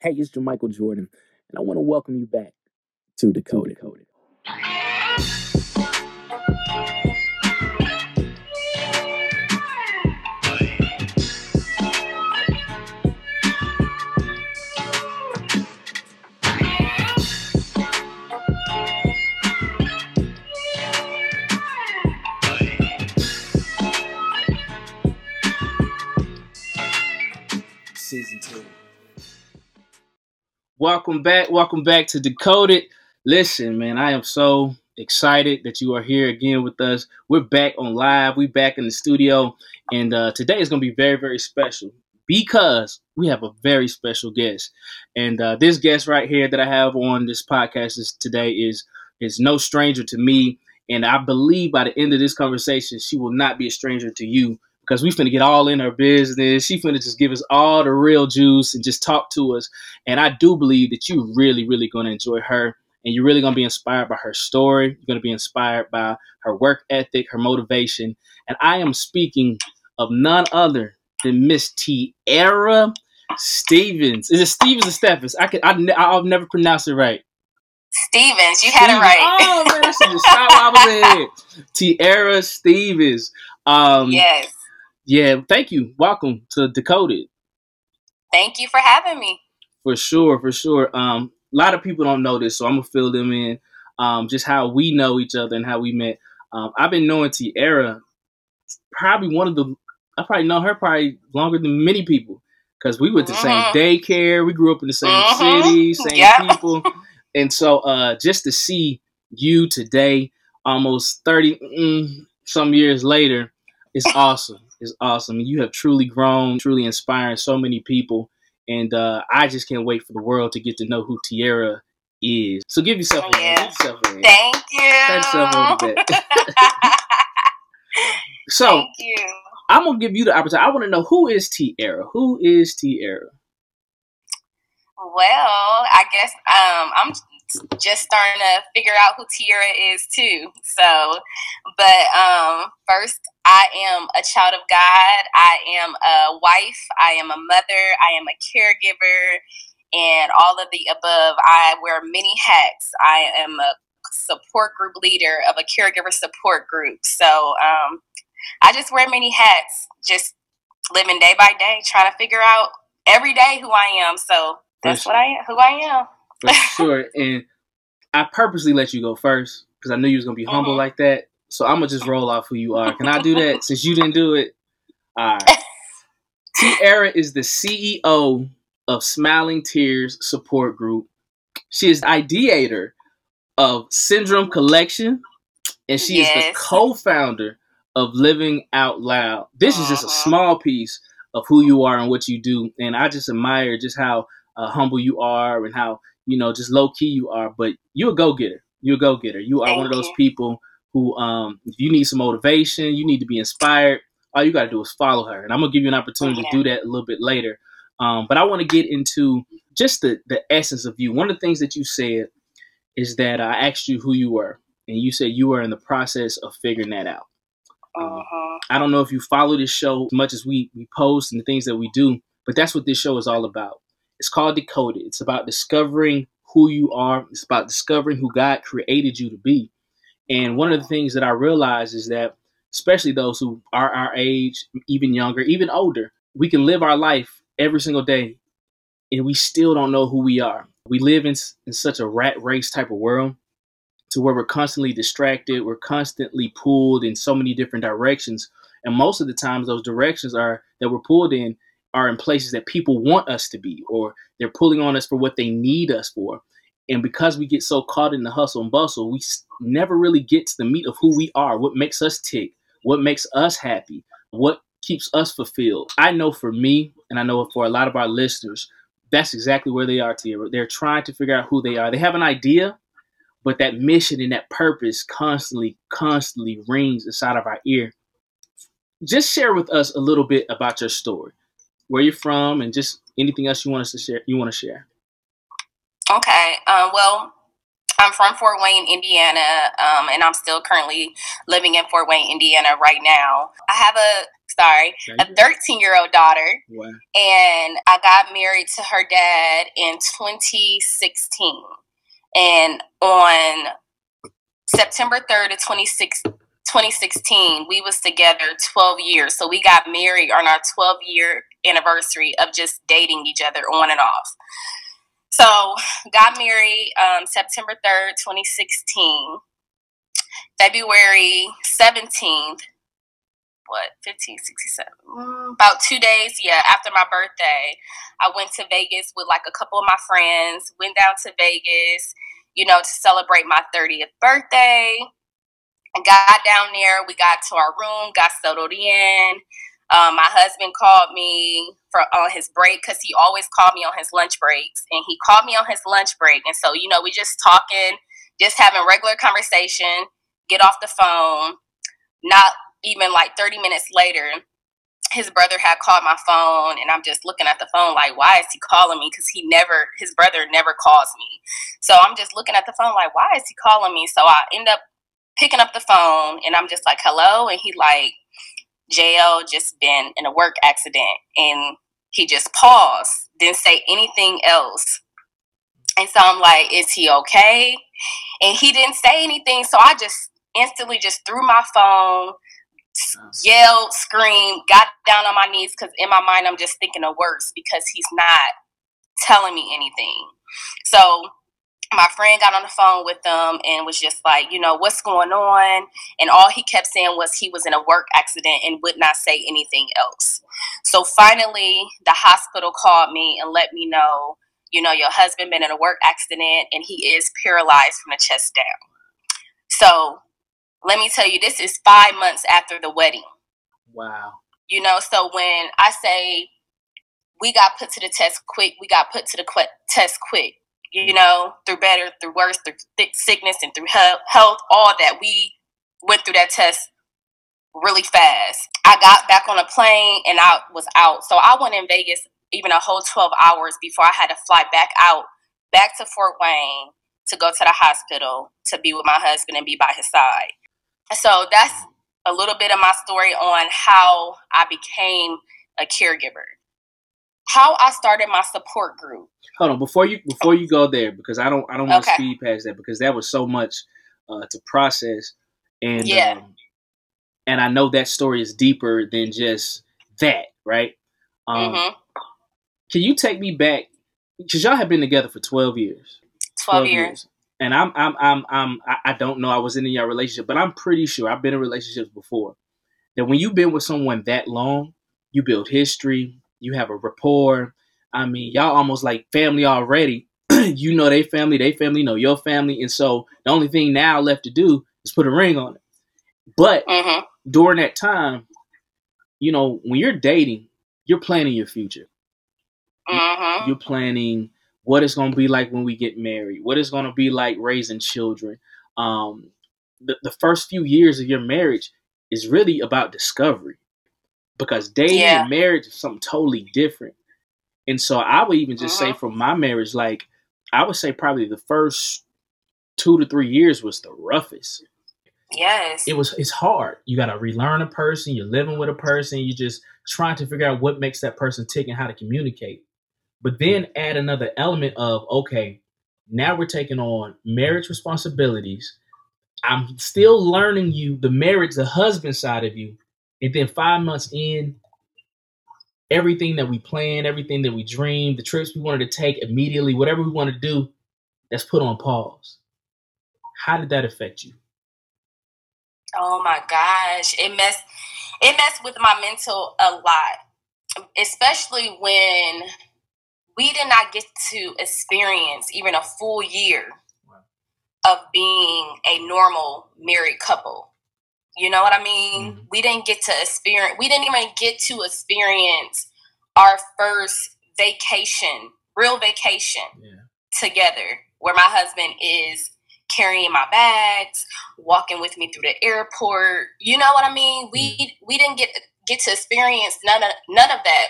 Hey, it's Michael Jordan, and I want to welcome you back to Decoded. Decoded. Welcome back. Welcome back to Decoded. Listen, man, I am so excited that you are here again with us. We're back on live. We're back in the studio, and uh, today is going to be very, very special because we have a very special guest. And uh, this guest right here that I have on this podcast is, today is is no stranger to me. And I believe by the end of this conversation, she will not be a stranger to you because we finna get all in her business. She finna just give us all the real juice and just talk to us. And I do believe that you really, really gonna enjoy her and you're really gonna be inspired by her story. You're gonna be inspired by her work ethic, her motivation. And I am speaking of none other than Miss Tiara Stevens. Is it Stevens or Stephens? I can I, I'll never pronounce it right. Stevens, you had it right. Oh man, should just stop while I was ahead. Tiara Stevens. Um, yes. Yeah, thank you. Welcome to Decoded. Thank you for having me. For sure, for sure. Um, a lot of people don't know this, so I'm gonna fill them in. Um, just how we know each other and how we met. Um, I've been knowing Tiara probably one of the. I probably know her probably longer than many people because we went to the mm-hmm. same daycare. We grew up in the same mm-hmm. city, same yep. people, and so uh, just to see you today, almost thirty mm, some years later, is awesome is awesome. You have truly grown, truly inspiring so many people. And uh, I just can't wait for the world to get to know who Tiara is. So give yourself a hand. Yourself a hand. Thank you. so you. I'm gonna give you the opportunity. I want to know who is Tiara. Who is Tiara? Well, I guess um, I'm just starting to figure out who Tiara is too. So, but um, first, I am a child of God. I am a wife. I am a mother. I am a caregiver, and all of the above. I wear many hats. I am a support group leader of a caregiver support group. So, um, I just wear many hats. Just living day by day, trying to figure out every day who I am. So that's what I am. Who I am for sure. And I purposely let you go first because I knew you was gonna be humble mm-hmm. like that. So I'm gonna just roll off who you are. Can I do that since you didn't do it? All right. Tiara is the CEO of Smiling Tears Support Group. She is the ideator of Syndrome Collection, and she yes. is the co-founder of Living Out Loud. This uh-huh. is just a uh-huh. small piece of who you are and what you do, and I just admire just how uh, humble you are and how you know just low key you are. But you're a go getter. You're a go getter. You are Thank one of those you. people who, um, if you need some motivation, you need to be inspired. All you got to do is follow her, and I'm gonna give you an opportunity to do that a little bit later. Um, but I want to get into just the the essence of you. One of the things that you said is that I asked you who you were, and you said you were in the process of figuring that out. Uh-huh. I don't know if you follow this show as much as we we post and the things that we do, but that's what this show is all about. It's called Decoded. It's about discovering who you are. It's about discovering who God created you to be. And one of the things that I realize is that, especially those who are our age, even younger, even older, we can live our life every single day and we still don't know who we are. We live in, in such a rat race type of world to where we're constantly distracted, we're constantly pulled in so many different directions. And most of the times, those directions are that we're pulled in are in places that people want us to be, or they're pulling on us for what they need us for. And because we get so caught in the hustle and bustle, we never really get to the meat of who we are, what makes us tick, what makes us happy, what keeps us fulfilled. I know for me, and I know for a lot of our listeners, that's exactly where they are today. They're trying to figure out who they are. They have an idea, but that mission and that purpose constantly, constantly rings inside of our ear. Just share with us a little bit about your story where you're from, and just anything else you want us to share. You want to share? Okay. Um, well, I'm from Fort Wayne, Indiana, um, and I'm still currently living in Fort Wayne, Indiana right now. I have a sorry, a 13 year old daughter. Wow. And I got married to her dad in 2016. And on September 3rd of 2016, we was together 12 years. So we got married on our 12 year anniversary of just dating each other on and off. So got married um, September 3rd, 2016. February 17th, what, 15, 67, mm, about two days, yeah, after my birthday, I went to Vegas with like a couple of my friends, went down to Vegas, you know, to celebrate my 30th birthday. Got down there, we got to our room, got settled in. Um, my husband called me for on his break because he always called me on his lunch breaks, and he called me on his lunch break, and so you know we just talking, just having regular conversation. Get off the phone. Not even like thirty minutes later, his brother had called my phone, and I'm just looking at the phone like, why is he calling me? Because he never, his brother never calls me. So I'm just looking at the phone like, why is he calling me? So I end up picking up the phone, and I'm just like, hello, and he like JL just been in a work accident and he just paused, didn't say anything else. And so I'm like, is he okay? And he didn't say anything. So I just instantly just threw my phone, yelled, screamed, got down on my knees because in my mind I'm just thinking of worse because he's not telling me anything. So my friend got on the phone with them and was just like, you know, what's going on? And all he kept saying was he was in a work accident and would not say anything else. So finally, the hospital called me and let me know, you know, your husband been in a work accident and he is paralyzed from the chest down. So let me tell you, this is five months after the wedding. Wow. You know, so when I say we got put to the test quick, we got put to the qu- test quick you know, through better, through worse, through sickness, and through health, all that. We went through that test really fast. I got back on a plane and I was out. So I went in Vegas even a whole 12 hours before I had to fly back out, back to Fort Wayne to go to the hospital to be with my husband and be by his side. So that's a little bit of my story on how I became a caregiver how I started my support group. Hold on, before you before you go there, because I don't I don't want to okay. speed past that because that was so much uh, to process, and yeah, um, and I know that story is deeper than just that, right? Um, mm-hmm. Can you take me back? Because y'all have been together for twelve years. Twelve, 12 years. years. And I'm I'm I'm I'm I don't know I was in your relationship, but I'm pretty sure I've been in relationships before. That when you've been with someone that long, you build history, you have a rapport. I mean, y'all almost like family already. you know they family, they family know your family, and so the only thing now left to do is put a ring on it. But mm-hmm. during that time, you know, when you're dating, you're planning your future. Mm-hmm. You're planning what it's going to be like when we get married, what it's going to be like raising children. Um, the, the first few years of your marriage is really about discovery because dating yeah. and marriage is something totally different. And so I would even just uh-huh. say from my marriage, like I would say probably the first two to three years was the roughest. Yes. It was it's hard. You gotta relearn a person, you're living with a person, you're just trying to figure out what makes that person tick and how to communicate. But then add another element of okay, now we're taking on marriage responsibilities. I'm still learning you the marriage, the husband side of you, and then five months in, everything that we planned, everything that we dreamed, the trips we wanted to take immediately, whatever we want to do, that's put on pause. How did that affect you? Oh my gosh, it messed it messed with my mental a lot, especially when we did not get to experience even a full year of being a normal married couple. You know what I mean? Mm-hmm. We didn't get to experience, we didn't even get to experience our first vacation, real vacation yeah. together, where my husband is carrying my bags, walking with me through the airport. You know what I mean? We we didn't get get to experience none of none of that.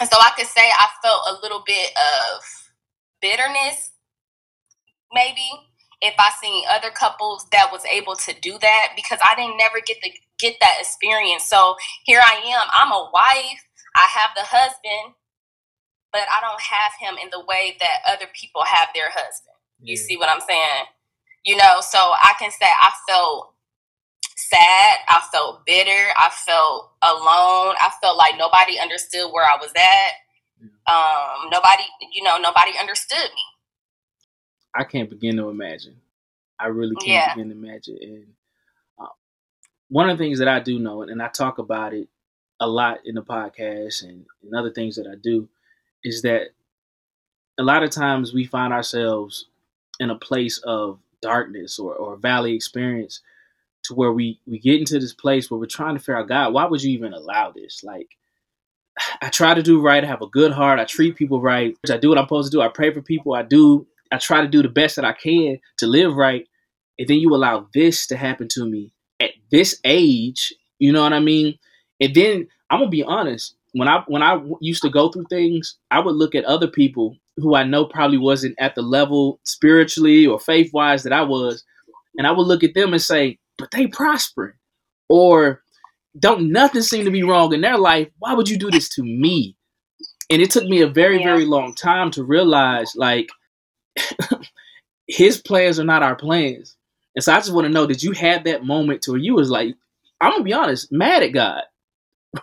And so I could say I felt a little bit of bitterness, maybe, if I seen other couples that was able to do that because I didn't never get to get that experience. So here I am. I'm a wife. I have the husband, but I don't have him in the way that other people have their husband. You see what I'm saying? You know, so I can say I felt sad. I felt bitter. I felt alone. I felt like nobody understood where I was at. Um, nobody, you know, nobody understood me. I can't begin to imagine. I really can't yeah. begin to imagine. And uh, one of the things that I do know, and I talk about it a lot in the podcast and, and other things that I do, is that a lot of times we find ourselves in a place of darkness or, or valley experience to where we we get into this place where we're trying to figure out God, why would you even allow this? Like I try to do right, I have a good heart, I treat people right, I do what I'm supposed to do, I pray for people, I do I try to do the best that I can to live right. And then you allow this to happen to me at this age, you know what I mean? And then I'm gonna be honest, when I when I used to go through things, I would look at other people who I know probably wasn't at the level spiritually or faith wise that I was, and I would look at them and say, but they prospering. Or don't nothing seem to be wrong in their life. Why would you do this to me? And it took me a very, yeah. very long time to realize like his plans are not our plans. And so I just want to know, did you have that moment to where you was like, I'm gonna be honest, mad at God,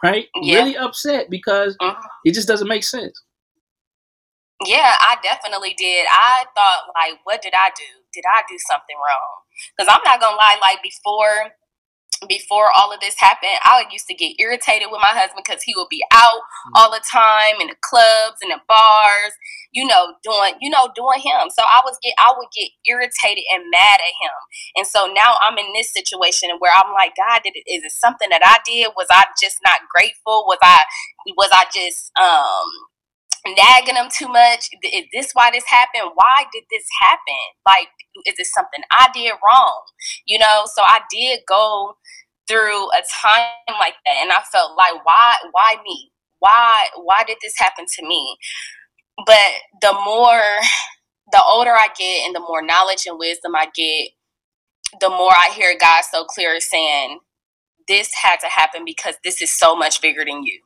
right? Yeah. Really upset because mm-hmm. it just doesn't make sense. Yeah, I definitely did. I thought like, what did I do? Did I do something wrong? Because I'm not gonna lie, like before before all of this happened, I used to get irritated with my husband because he would be out mm. all the time in the clubs and the bars, you know, doing you know doing him. So I was get I would get irritated and mad at him. And so now I'm in this situation where I'm like, God, did it, is it something that I did? Was I just not grateful? Was I was I just um nagging them too much? Is this why this happened? Why did this happen? Like, is it something I did wrong? You know, so I did go through a time like that and I felt like why why me? Why why did this happen to me? But the more the older I get and the more knowledge and wisdom I get, the more I hear God so clear saying, This had to happen because this is so much bigger than you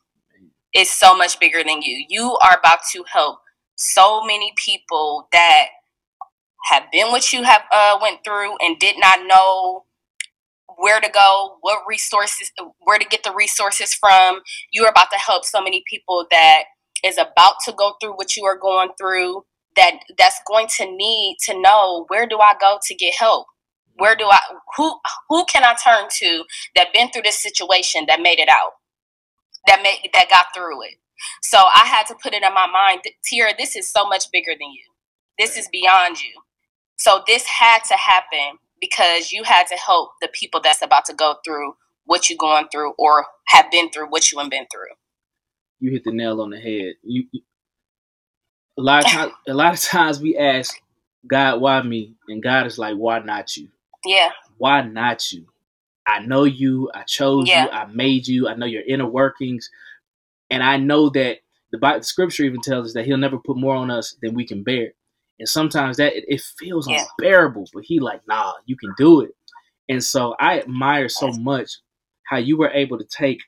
It's so much bigger than you. You are about to help so many people that have been what you have uh, went through and did not know where to go, what resources, where to get the resources from. You are about to help so many people that is about to go through what you are going through. That that's going to need to know where do I go to get help. Where do I who who can I turn to that been through this situation that made it out? that made that got through it. So I had to put it in my mind, Tiara, this is so much bigger than you. This is beyond you. So this had to happen because you had to help the people that's about to go through what you're going through or have been through what you have been through. You hit the nail on the head. You, you a lot of times, a lot of times we ask God, why me? And God is like, why not you? Yeah. Why not you? I know you, I chose yeah. you, I made you, I know your inner workings. And I know that the, Bible, the scripture even tells us that he'll never put more on us than we can bear. And sometimes that it, it feels yeah. unbearable, but he like, nah, you can do it. And so I admire so much how you were able to take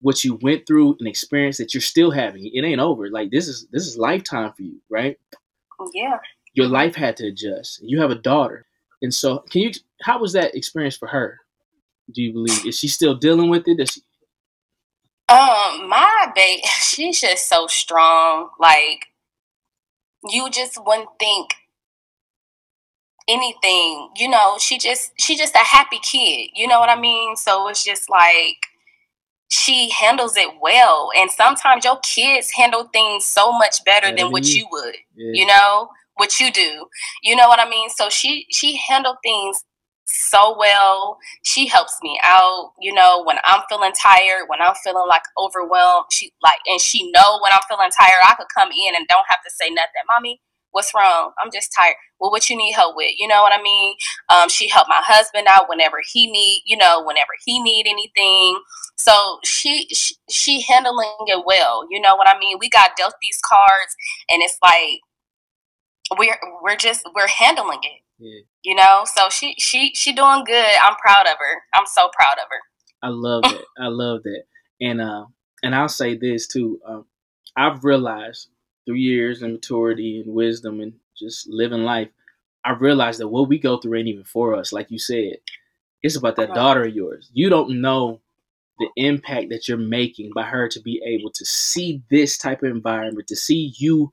what you went through an experience that you're still having. It ain't over. Like this is this is lifetime for you, right? Yeah. Your life had to adjust. You have a daughter. And so can you how was that experience for her? do you believe? Is she still dealing with it? She... Um, my baby, she's just so strong. Like you just wouldn't think anything. You know, she just she just a happy kid. You know what I mean? So it's just like she handles it well. And sometimes your kids handle things so much better than what you would. Yeah. You know, what you do. You know what I mean? So she she handled things so well. She helps me out, you know, when I'm feeling tired, when I'm feeling like overwhelmed. She like and she know when I'm feeling tired, I could come in and don't have to say nothing. Mommy, what's wrong? I'm just tired. Well, what you need help with? You know what I mean? Um, she helped my husband out whenever he need, you know, whenever he need anything. So she, she she handling it well. You know what I mean? We got dealt these cards, and it's like we're we're just we're handling it. Yeah. You know, so she she she doing good. I'm proud of her. I'm so proud of her. I love it I love that. And uh, and I'll say this too. Um, I've realized through years and maturity and wisdom and just living life, I realized that what we go through ain't even for us. Like you said, it's about that daughter of yours. You don't know the impact that you're making by her to be able to see this type of environment, to see you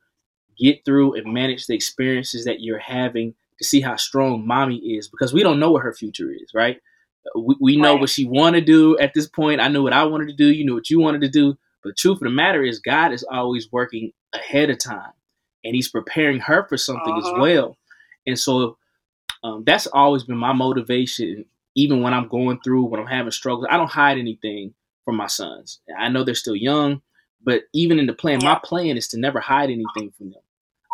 get through and manage the experiences that you're having, to see how strong mommy is, because we don't know what her future is, right? We, we know right. what she want to do at this point. I knew what I wanted to do. You knew what you wanted to do. But the truth of the matter is, God is always working ahead of time, and He's preparing her for something uh-huh. as well. And so um, that's always been my motivation even when I'm going through, when I'm having struggles, I don't hide anything from my sons. I know they're still young, but even in the plan, my plan is to never hide anything from them.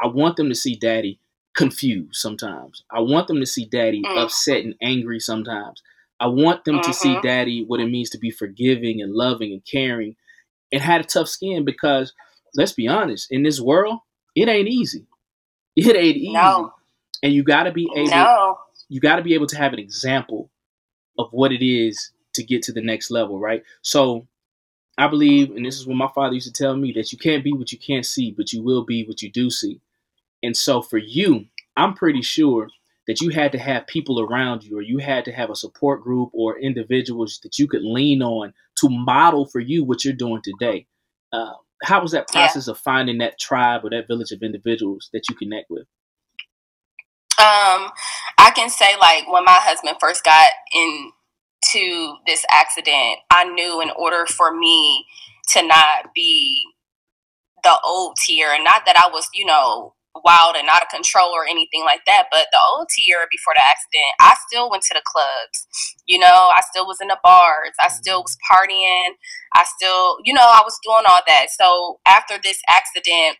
I want them to see daddy confused sometimes. I want them to see daddy mm. upset and angry sometimes. I want them mm-hmm. to see mm-hmm. daddy what it means to be forgiving and loving and caring and had a tough skin because let's be honest, in this world, it ain't easy. It ain't easy. No. And you gotta be able no. you gotta be able to have an example of what it is to get to the next level, right? So I believe, and this is what my father used to tell me, that you can't be what you can't see, but you will be what you do see. And so for you, I'm pretty sure that you had to have people around you, or you had to have a support group or individuals that you could lean on to model for you what you're doing today. Uh, how was that process yeah. of finding that tribe or that village of individuals that you connect with? Um, I can say like when my husband first got into this accident, I knew in order for me to not be the old Tiara, and not that I was, you know, wild and out of control or anything like that, but the old Tiara before the accident, I still went to the clubs. You know, I still was in the bars. I still was partying. I still, you know, I was doing all that. So after this accident,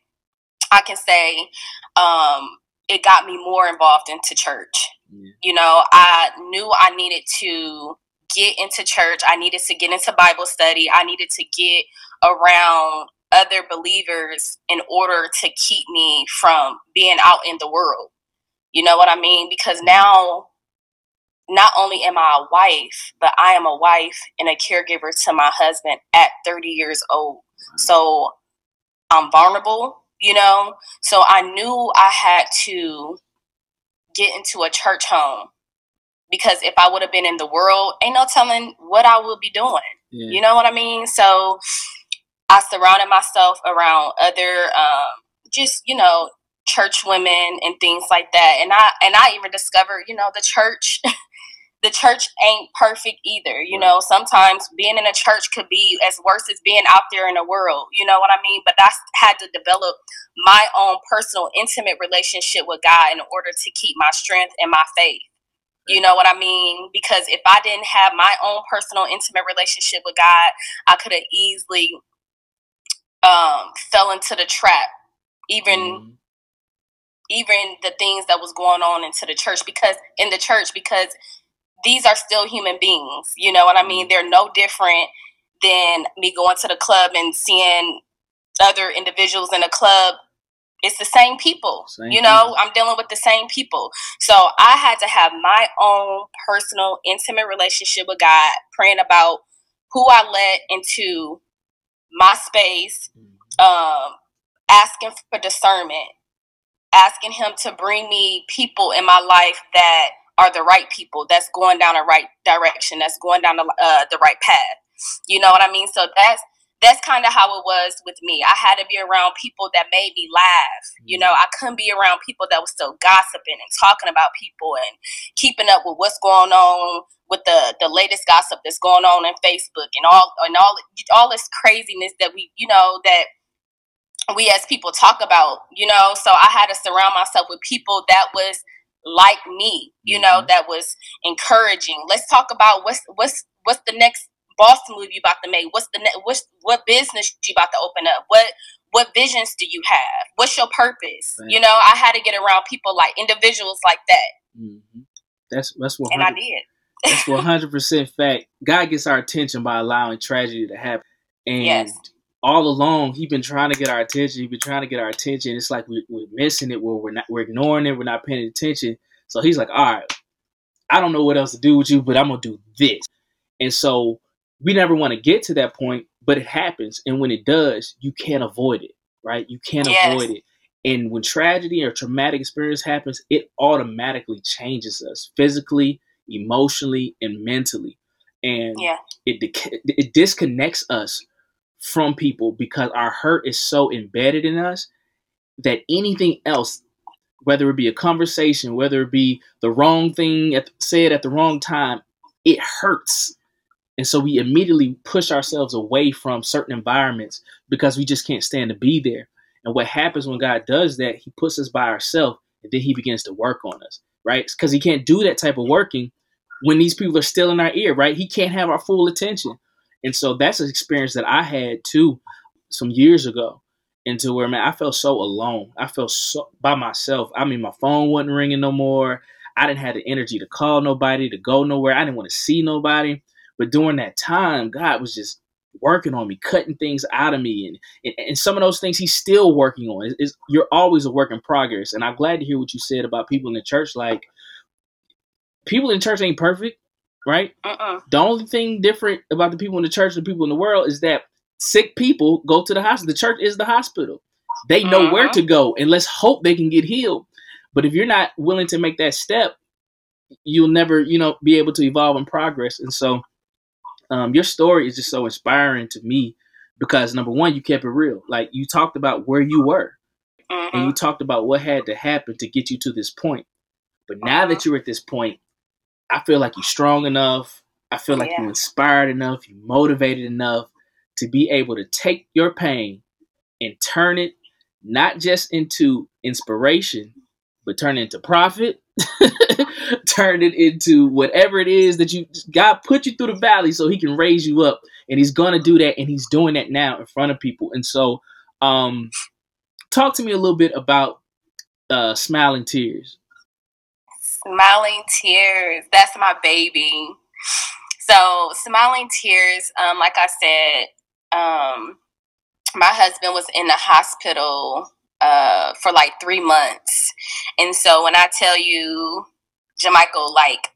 I can say um, it got me more involved into church. Yeah. You know, I knew I needed to get into church. I needed to get into Bible study. I needed to get around other believers in order to keep me from being out in the world. You know what I mean? Because mm-hmm. now not only am I a wife, but I am a wife and a caregiver to my husband at 30 years old. So I'm vulnerable you know? So I knew I had to get into a church home because if I would have been in the world, ain't no telling what I would be doing. Yeah. You know what I mean? So I surrounded myself around other, um, just, you know, church women and things like that. And I, and I even discovered, you know, the church the church ain't perfect either. You know, sometimes being in a church could be as worse as being out there in the world. You know what I mean? But I had to develop my own personal, intimate relationship with God in order to keep my strength and my faith. You know what I mean? Because if I didn't have my own personal, intimate relationship with God, I could have easily um, fell into the trap. Even. Mm-hmm even the things that was going on into the church because in the church because these are still human beings. You know what I mean? Mm-hmm. They're no different than me going to the club and seeing other individuals in a club. It's the same people. Same you know, people. I'm dealing with the same people. So I had to have my own personal, intimate relationship with God, praying about who I let into my space, mm-hmm. um, asking for discernment, asking Him to bring me people in my life that are the right people that's going down the right direction that's going down the, uh, the right path you know what i mean so that's that's kind of how it was with me i had to be around people that made me laugh you know i couldn't be around people that was still gossiping and talking about people and keeping up with what's going on with the the latest gossip that's going on in facebook and all and all all this craziness that we you know that we as people talk about you know so i had to surround myself with people that was like me, you know, mm-hmm. that was encouraging. Let's talk about what's what's what's the next Boston move you about to make? What's the ne- what's what business you about to open up? What what visions do you have? What's your purpose? Right. You know, I had to get around people like individuals like that. Mm-hmm. That's that's what and I did. that's one hundred percent fact. God gets our attention by allowing tragedy to happen, and yes all along He's been trying to get our attention. He's been trying to get our attention. It's like we, we're missing it, where we're not, we're ignoring it, we're not paying attention. So he's like, all right, I don't know what else to do with you, but I'm gonna do this. And so we never want to get to that point, but it happens. And when it does, you can't avoid it, right? You can't Yes. avoid it. And when tragedy or traumatic experience happens, it automatically changes us physically, emotionally, and mentally. And Yeah. it it disconnects us from people because our hurt is so embedded in us that anything else whether it be a conversation whether it be the wrong thing at, said at the wrong time it hurts and so we immediately push ourselves away from certain environments because we just can't stand to be there and what happens when god does that he puts us by ourselves and then he begins to work on us right because he can't do that type of working when these people are still in our ear right he can't have our full attention and so that's an experience that I had too some years ago. Into where man, I felt so alone. I felt so by myself. I mean, my phone wasn't ringing no more. I didn't have the energy to call nobody, to go nowhere. I didn't want to see nobody. But during that time, God was just working on me, cutting things out of me, and and, and some of those things He's still working on. It's, it's- you're always a work in progress. And I'm glad to hear what you said about people in the church. Like people in church ain't perfect, right? Mm-mm. The only thing different about the people in the church and the people in the world is that sick people go to the hospital. The church is the hospital. They know where Mhm. to go, and let's hope they can get healed. But if you're not willing to make that step, you'll never, you know, be able to evolve and progress. And so, um, your story is just so inspiring to me because number one, you kept it real. Like you talked about where you were, and Mhm. you talked about what had to happen to get you to this point. But now that you're at this point, I feel like you're strong enough. I feel like Yeah. you're inspired enough, you're motivated enough to be able to take your pain and turn it not just into inspiration, but turn it into profit. turn it into whatever it is that you God put you through the valley so he can raise you up. And he's gonna do that, and he's doing that now in front of people. And so um talk to me a little bit about uh smiling tears. Smiling Tears. That's my baby. So, Smiling Tears, um, like I said, um, my husband was in the hospital uh, for like three months. And so, when I tell you, Jamichael, like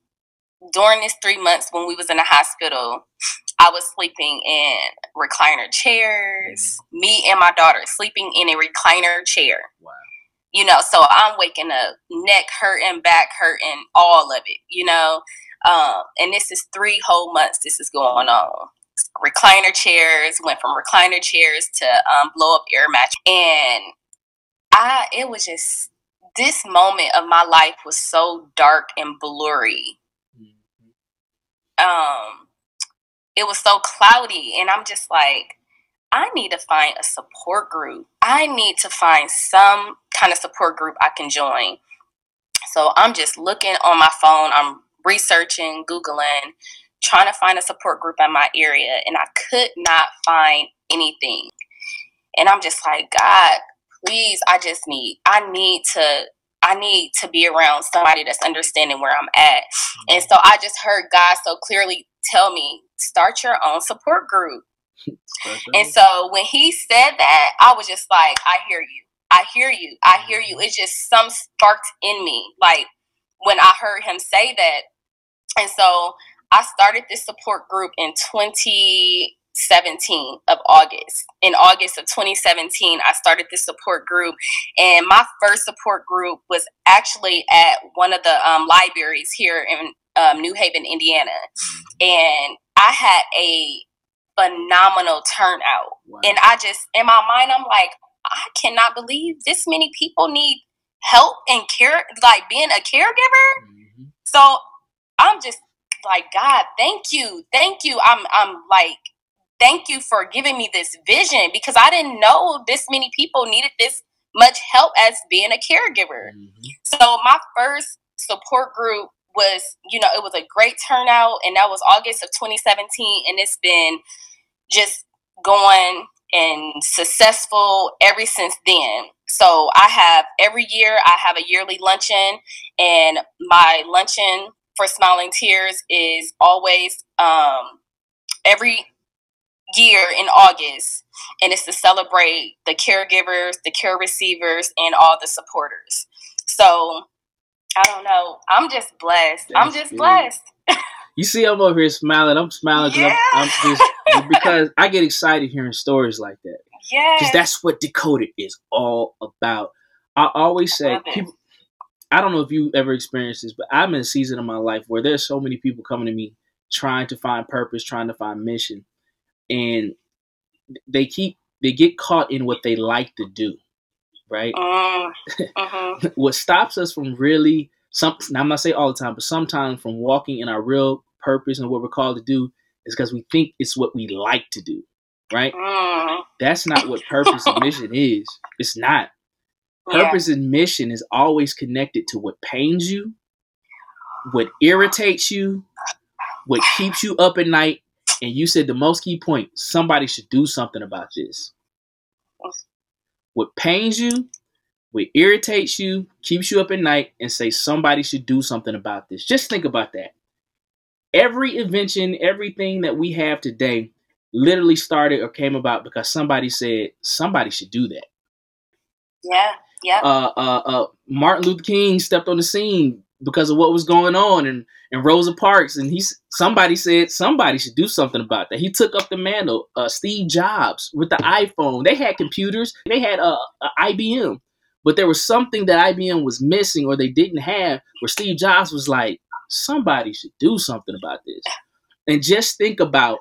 during this three months when we was in the hospital, I was sleeping in recliner chairs. Me and my daughter sleeping in a recliner chair. Wow. you know so i'm waking up neck hurting back hurting all of it you know? Um, and this is three whole months this is going on. Recliner chairs went from recliner chairs to um, blow up air mattress. And i it was just this moment of my life was so dark and blurry. Um it was so cloudy and i'm just like i need to find a support group. I need to find some kind of support group i can join. So i'm just looking on my phone. I'm researching googling trying to find a support group in my area and i could not find anything. And i'm just like god please i just need i need to i need to be around somebody that's understanding where i'm at and so I just heard God so clearly tell me, start your own support group. And so when he said that, I was just like, I hear you. I hear you. I hear you. It's just some sparked in me. Like when I heard him say that. And so I started this support group in 2017 of August. In August of 2017, I started this support group. And my first support group was actually at one of the um, libraries here in um, New Haven, Indiana. And I had a phenomenal turnout. Wow. And I just, in my mind, I'm like, I cannot believe this many people need help and care, like being a caregiver. Mhm. So I'm just like, God, thank you, thank you. I'm, I'm like, thank you for giving me this vision because I didn't know this many people needed this much help as being a caregiver. Mhm. So my first support group was, you know, it was a great turnout, and that was August of 2017, and it's been just going and successful ever since then. So I have every year I have a yearly luncheon, and my luncheon for Smiling Tears is always um, every year in August, and it's to celebrate the caregivers, the care receivers, and all the supporters. So I don't know. I'm just blessed. I'm just good. blessed. you see, I'm over here smiling. I'm smiling because Yeah. I'm, I'm just because I get excited hearing stories like that. Yes. because that's what decoded is all about i always say it. people i don't know if you ever experienced this but i'm in a season of my life where there's so many people coming to me trying to find purpose trying to find mission and they keep they get caught in what they like to do right Mm, mhm. what stops us from really some i'm not saying all the time but sometimes from walking in our real purpose and what we're called to do is because we think it's what we like to do right Mm, that's not what purpose and mission is it's not yeah. Purpose and mission is always connected to what pains you, what irritates you, what keeps you up at night. And you said the most key point somebody should do something about this. What pains you, what irritates you, keeps you up at night, and say somebody should do something about this. Just think about that. Every invention, everything that we have today literally started or came about because somebody said somebody should do that Yeah. Yeah. uh, uh, uh, Martin Luther King stepped on the scene because of what was going on, and and Rosa Parks, and he's somebody said somebody should do something about that. He took up the mantle. Uh, Steve Jobs with the iPhone, they had computers, they had uh, uh, IBM, but there was something that IBM was missing or they didn't have. Where Steve Jobs was like, somebody should do something about this, and just think about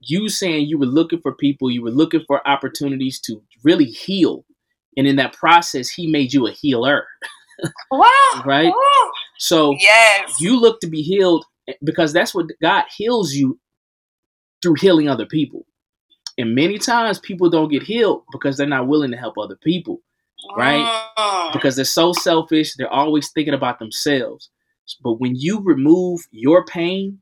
you saying you were looking for people, you were looking for opportunities to really heal and in that process he made you a healer wow. right? Woo. So Yes. you look to be healed because that's what god heals you through healing other people and many times people don't get healed because they're not willing to help other people right? Mm. because they're so selfish they're always thinking about themselves but when you remove your pain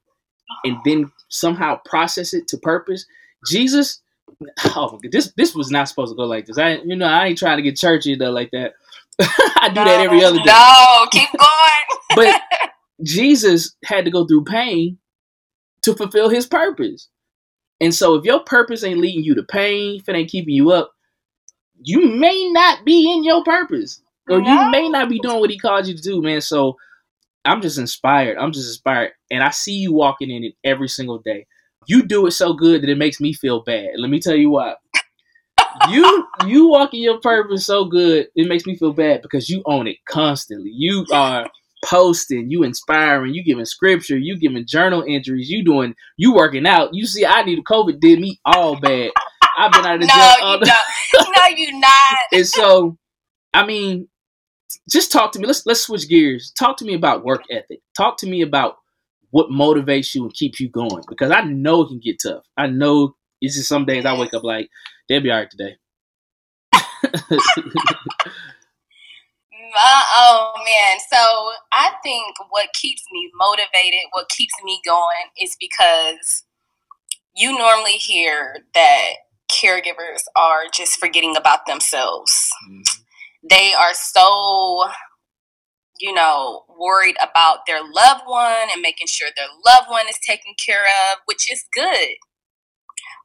and then somehow process it to purpose jesus oh this this was not supposed to go like this i you know i ain't trying to get churchy though like that i do that every other day No, keep going. but Jesus had to go through pain to fulfill his purpose. And so if your purpose ain't leading you to pain, if it ain't keeping you up, you may not be in your purpose. Or No. you may not be doing what he called you to do, man. So I'm just inspired. I'm just inspired. And I see you walking in it every single day. You do it so good that it makes me feel bad. Let me tell you why. You you walk in your purpose so good, it makes me feel bad because you own it constantly. You are posting, you inspiring, you giving scripture, you giving journal entries, you doing you working out. You see, I need COVID did me all bad. I've been out of No, jail all you the. No, you not. and so I mean, just talk to me. Let's let's switch gears. Talk to me about work ethic. Talk to me about what motivates you and keeps you going. Because I know it can get tough. I know it's just some days I wake up like, they'll be all right today. Uh, oh man. So I think what keeps me motivated, what keeps me going, is because you normally hear that caregivers are just forgetting about themselves. They are so, you know, worried about their loved one and making sure their loved one is taken care of, which is good.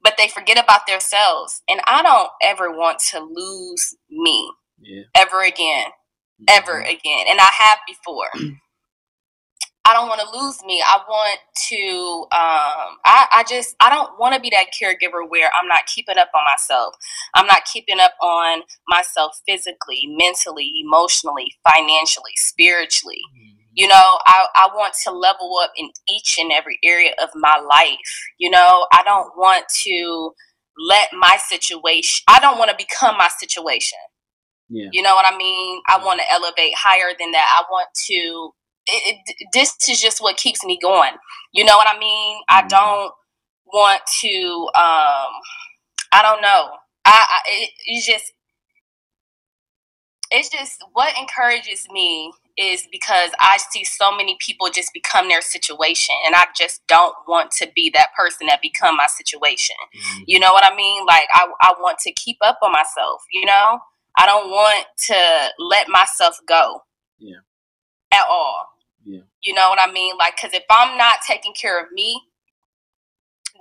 But they forget about themselves. And I don't ever want to lose me yeah. ever again ever again. And i have before. I don't want to lose me. I want to um i, I just i don't want to be that caregiver where i'm not keeping up on myself. I'm not keeping up on myself physically mentally emotionally financially spiritually you know I, I want to level up in each and every area of my life you know i don't want to let my situation i don't want to become my situation Yeah. you know what I mean? I want to elevate higher than that. I want to. It, it, this is just what keeps me going. You know what I mean? I Mhm. don't want to. Um, I don't know. I, I it, it's just. It's just what encourages me is because I see so many people just become their situation, and I just don't want to be that person that become my situation. Mhm. You know what I mean? Like I, I want to keep up on myself, you know? I don't want to let myself go. Yeah. At all. Yeah. You know what I mean? Like cuz if I'm not taking care of me,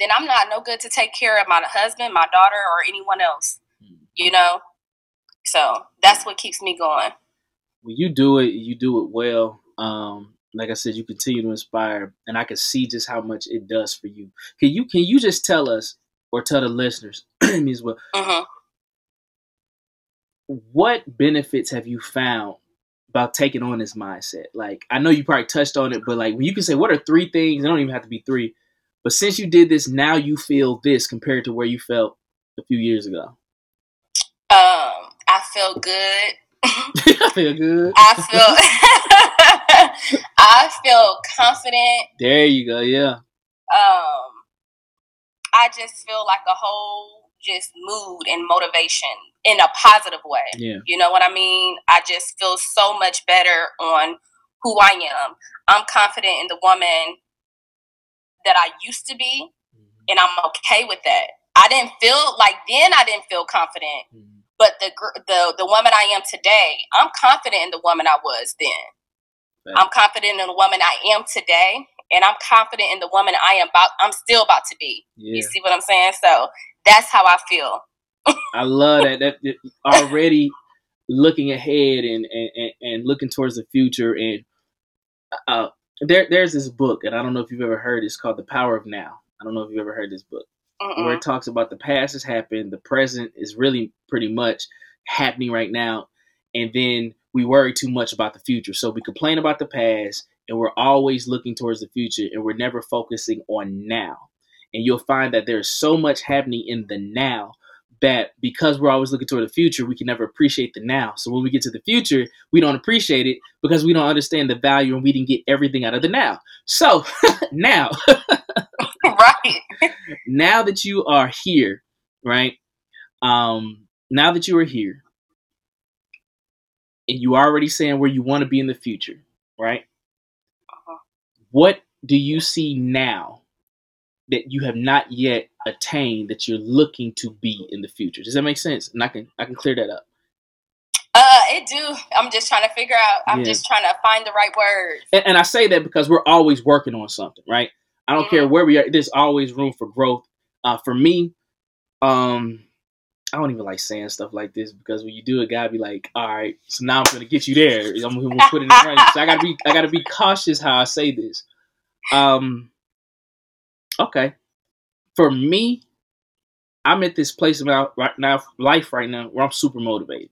then I'm not no good to take care of my husband, my daughter or anyone else, Mhm. you know? So, that's what keeps me going. When you do it, you do it well. Um, like I said, you continue to inspire, and I can see just how much it does for you. Can you can you just tell us or tell the listeners me as well? Mhm. What benefits have you found about taking on this mindset? Like I know you probably touched on it, but like when you can say, what are three things? It don't even have to be three. But since you did this, now you feel this compared to where you felt a few years ago. Um, I feel good. I feel good. I feel I feel confident. There you go. Yeah. Um, I just feel like a whole just mood and motivation in a positive way. Yeah. You know what I mean? I just feel so much better on who I am. I'm confident in the woman that I used to be, and I'm okay with that. I didn't feel like then I didn't feel confident, Mhm. But the the the woman I am today, I'm confident in the woman I was then. Right. I'm confident in the woman I am today, and I'm confident in the woman I am about. I'm still about to be. Yeah. You see what I'm saying? So that's how I feel. I love that. That, that already looking ahead and, and, and, and looking towards the future. And uh, there there's this book, and I don't know if you've ever heard. It's called The Power of Now. I don't know if you've ever heard this book, where Mm-mm. it uh-uh. talks about the past has happened, the present is really pretty much happening right now, and then we worry too much about the future. So we complain about the past, and we're always looking towards the future, and we're never focusing on now. And you'll find that there's so much happening in the now that because we're always looking toward the future, we can never appreciate the now. So when we get to the future, we don't appreciate it because we don't understand the value and we didn't get everything out of the now. So now. now that you are here, right? Um, now that you are here, and you already saying where you want to be in the future, right? Uh-huh. What do you see now that you have not yet attained that you're looking to be in the future? Does that make sense? And I can I can clear that up. Uh, it do. I'm just trying to figure out. I'm Yeah. just trying to find the right words. And, and I say that because we're always working on something, right? I don't care where we are. There's always room for growth. Uh, for me, um, I don't even like saying stuff like this because when you do it, gotta be like, all right, so now I'm gonna get you there. I'm gonna put it in front. So I gotta be, I gotta be cautious how I say this. Um, okay, for me, I'm at this place about right now, life right now, where I'm super motivated.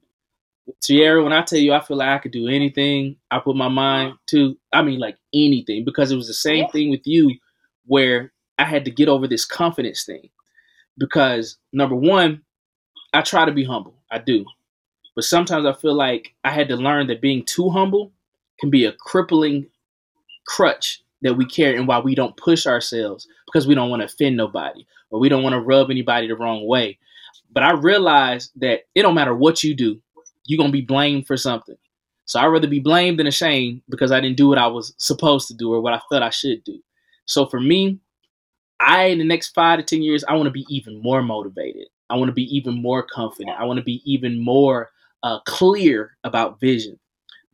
Tiara, when I tell you I feel like I could do anything I put my mind to, I mean like anything, because it was the same Yeah. thing with you where I had to get over this confidence thing. Because number one, I try to be humble. I do. But sometimes I feel like I had to learn that being too humble can be a crippling crutch that we carry and why we don't push ourselves because we don't want to offend nobody or we don't want to rub anybody the wrong way. But I realized that it don't matter what you do, you're gonna be blamed for something. So I'd rather be blamed than ashamed because I didn't do what I was supposed to do or what I felt I should do. So for me, I in the next five to ten years, I want to be even more motivated. I want to be even more confident. I want to be even more uh, clear about vision.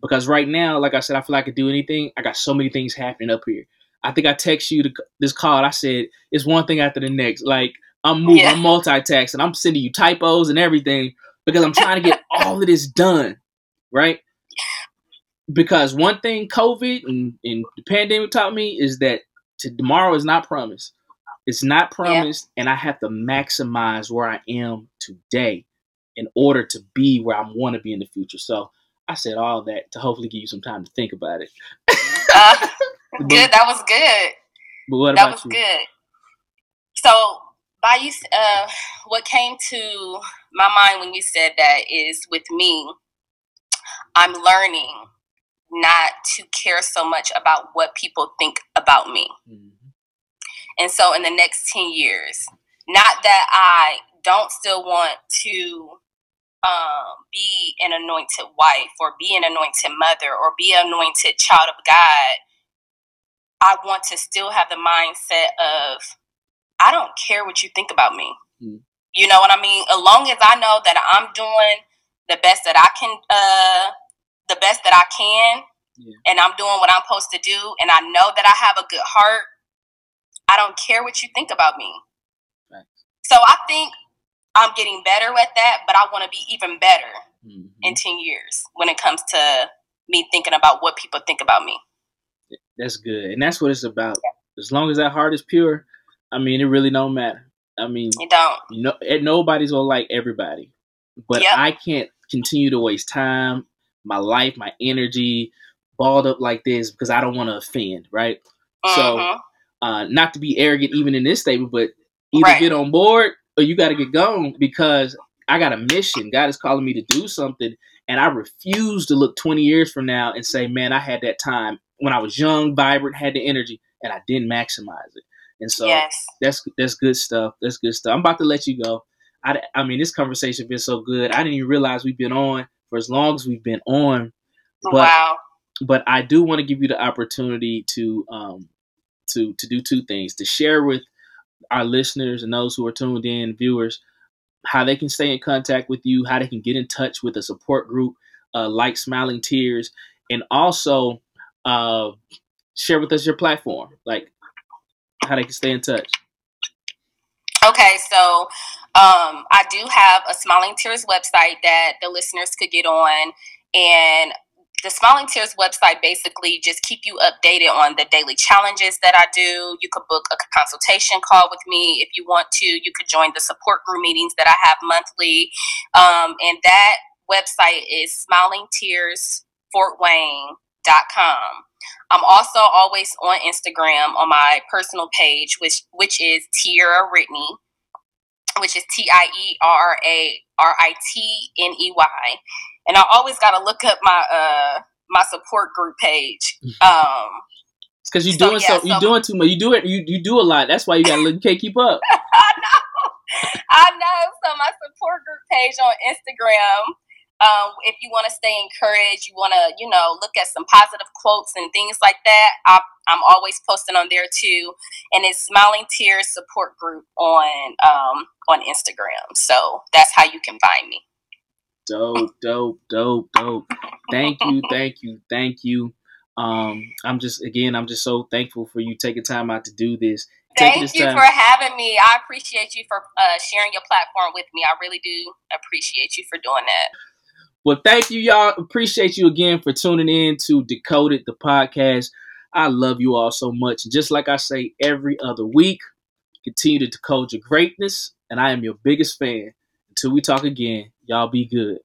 Because right now, like I said, I feel like I could do anything. I got so many things happening up here. I think I text you to, this call. I said it's one thing after the next. Like I'm moving, Yeah. I'm multitasking. I'm sending you typos and everything because I'm trying to get all of this done, right? Because one thing COVID and, and the pandemic taught me is that tomorrow is not promised. It's not promised, and I have to maximize where I am today in order to be where I want to be in the future. So I said all that to hopefully give you some time to think about it. Uh, good. That was good. But what that about was you? good. So, by you, uh, what came to my mind when you said that is with me, I'm learning not to care so much about what people think about me. Mhm. And so, in the next 10 years, not that I don't still want to um, be an anointed wife or be an anointed mother or be an anointed child of God, I want to still have the mindset of I don't care what you think about me. Mm. You know what I mean? As long as I know that I'm doing the best that I can, uh, the best that I can, Yeah. and I'm doing what I'm supposed to do, and I know that I have a good heart, I don't care what you think about me. Right. So I think I'm getting better at that, but I want to be even better Mhm. in 10 years when it comes to me thinking about what people think about me. That's good, and that's what it's about. As long as that heart is pure, I mean, it really don't matter. I mean, You don't. you know, nobody's gonna like everybody, but Yep. I can't continue to waste time, my life, my energy, balled up like this because I don't want to offend, right? So, Mhm. uh, not to be arrogant even in this statement, but either Right. get on board or you got to get going because I got a mission. God is calling me to do something, and I refuse to look 20 years from now and say, man, I had that time when I was young, vibrant, had the energy, and I didn't maximize it. And so yes. that's that's good stuff. That's good stuff. I'm about to let you go. I, I mean, this conversation been so good. I didn't even realize we've been on for as long as we've been on. But wow. but I do want to give you the opportunity to um to to do two things to share with our listeners and those who are tuned in viewers how they can stay in contact with you how they can get in touch with a support group uh, like smiling tears and also uh, share with us your platform like how they can stay in touch Okay, so um, I do have a Smiling Tears website that the listeners could get on, and the Smiling Tears website basically just keep you updated on the daily challenges that I do. You could book a consultation call with me if you want to. You could join the support group meetings that I have monthly, um, and that website is smilingtearsfortwayne.com. I'm also always on Instagram on my personal page, which which is Tiara Ritney, which is T I E R A R I T N E Y, and I always got to look up my uh my support group page. Um, because you're So, doing yeah, so, you're so- doing too much you do it you, you do a lot that's why you gotta look you can't keep up I know, I know. So my support group page on Instagram. Um, if you want to stay encouraged, you want to, you know, look at some positive quotes and things like that. I, I'm always posting on there too, and it's Smiling Tears Support Group on um, on Instagram. So that's how you can find me. dope dope dope dope thank you thank you thank you um i'm just again i'm just so thankful for you taking time out to do this taking Thank this you time for having me. I appreciate you for uh, sharing your platform with me. I really do appreciate you for doing that. Well thank you y'all. Appreciate you again for tuning in to decoded the podcast. I love you all so much. Just like i say every other week continue to decode your greatness and i am your biggest fan. Until we talk again y'all be good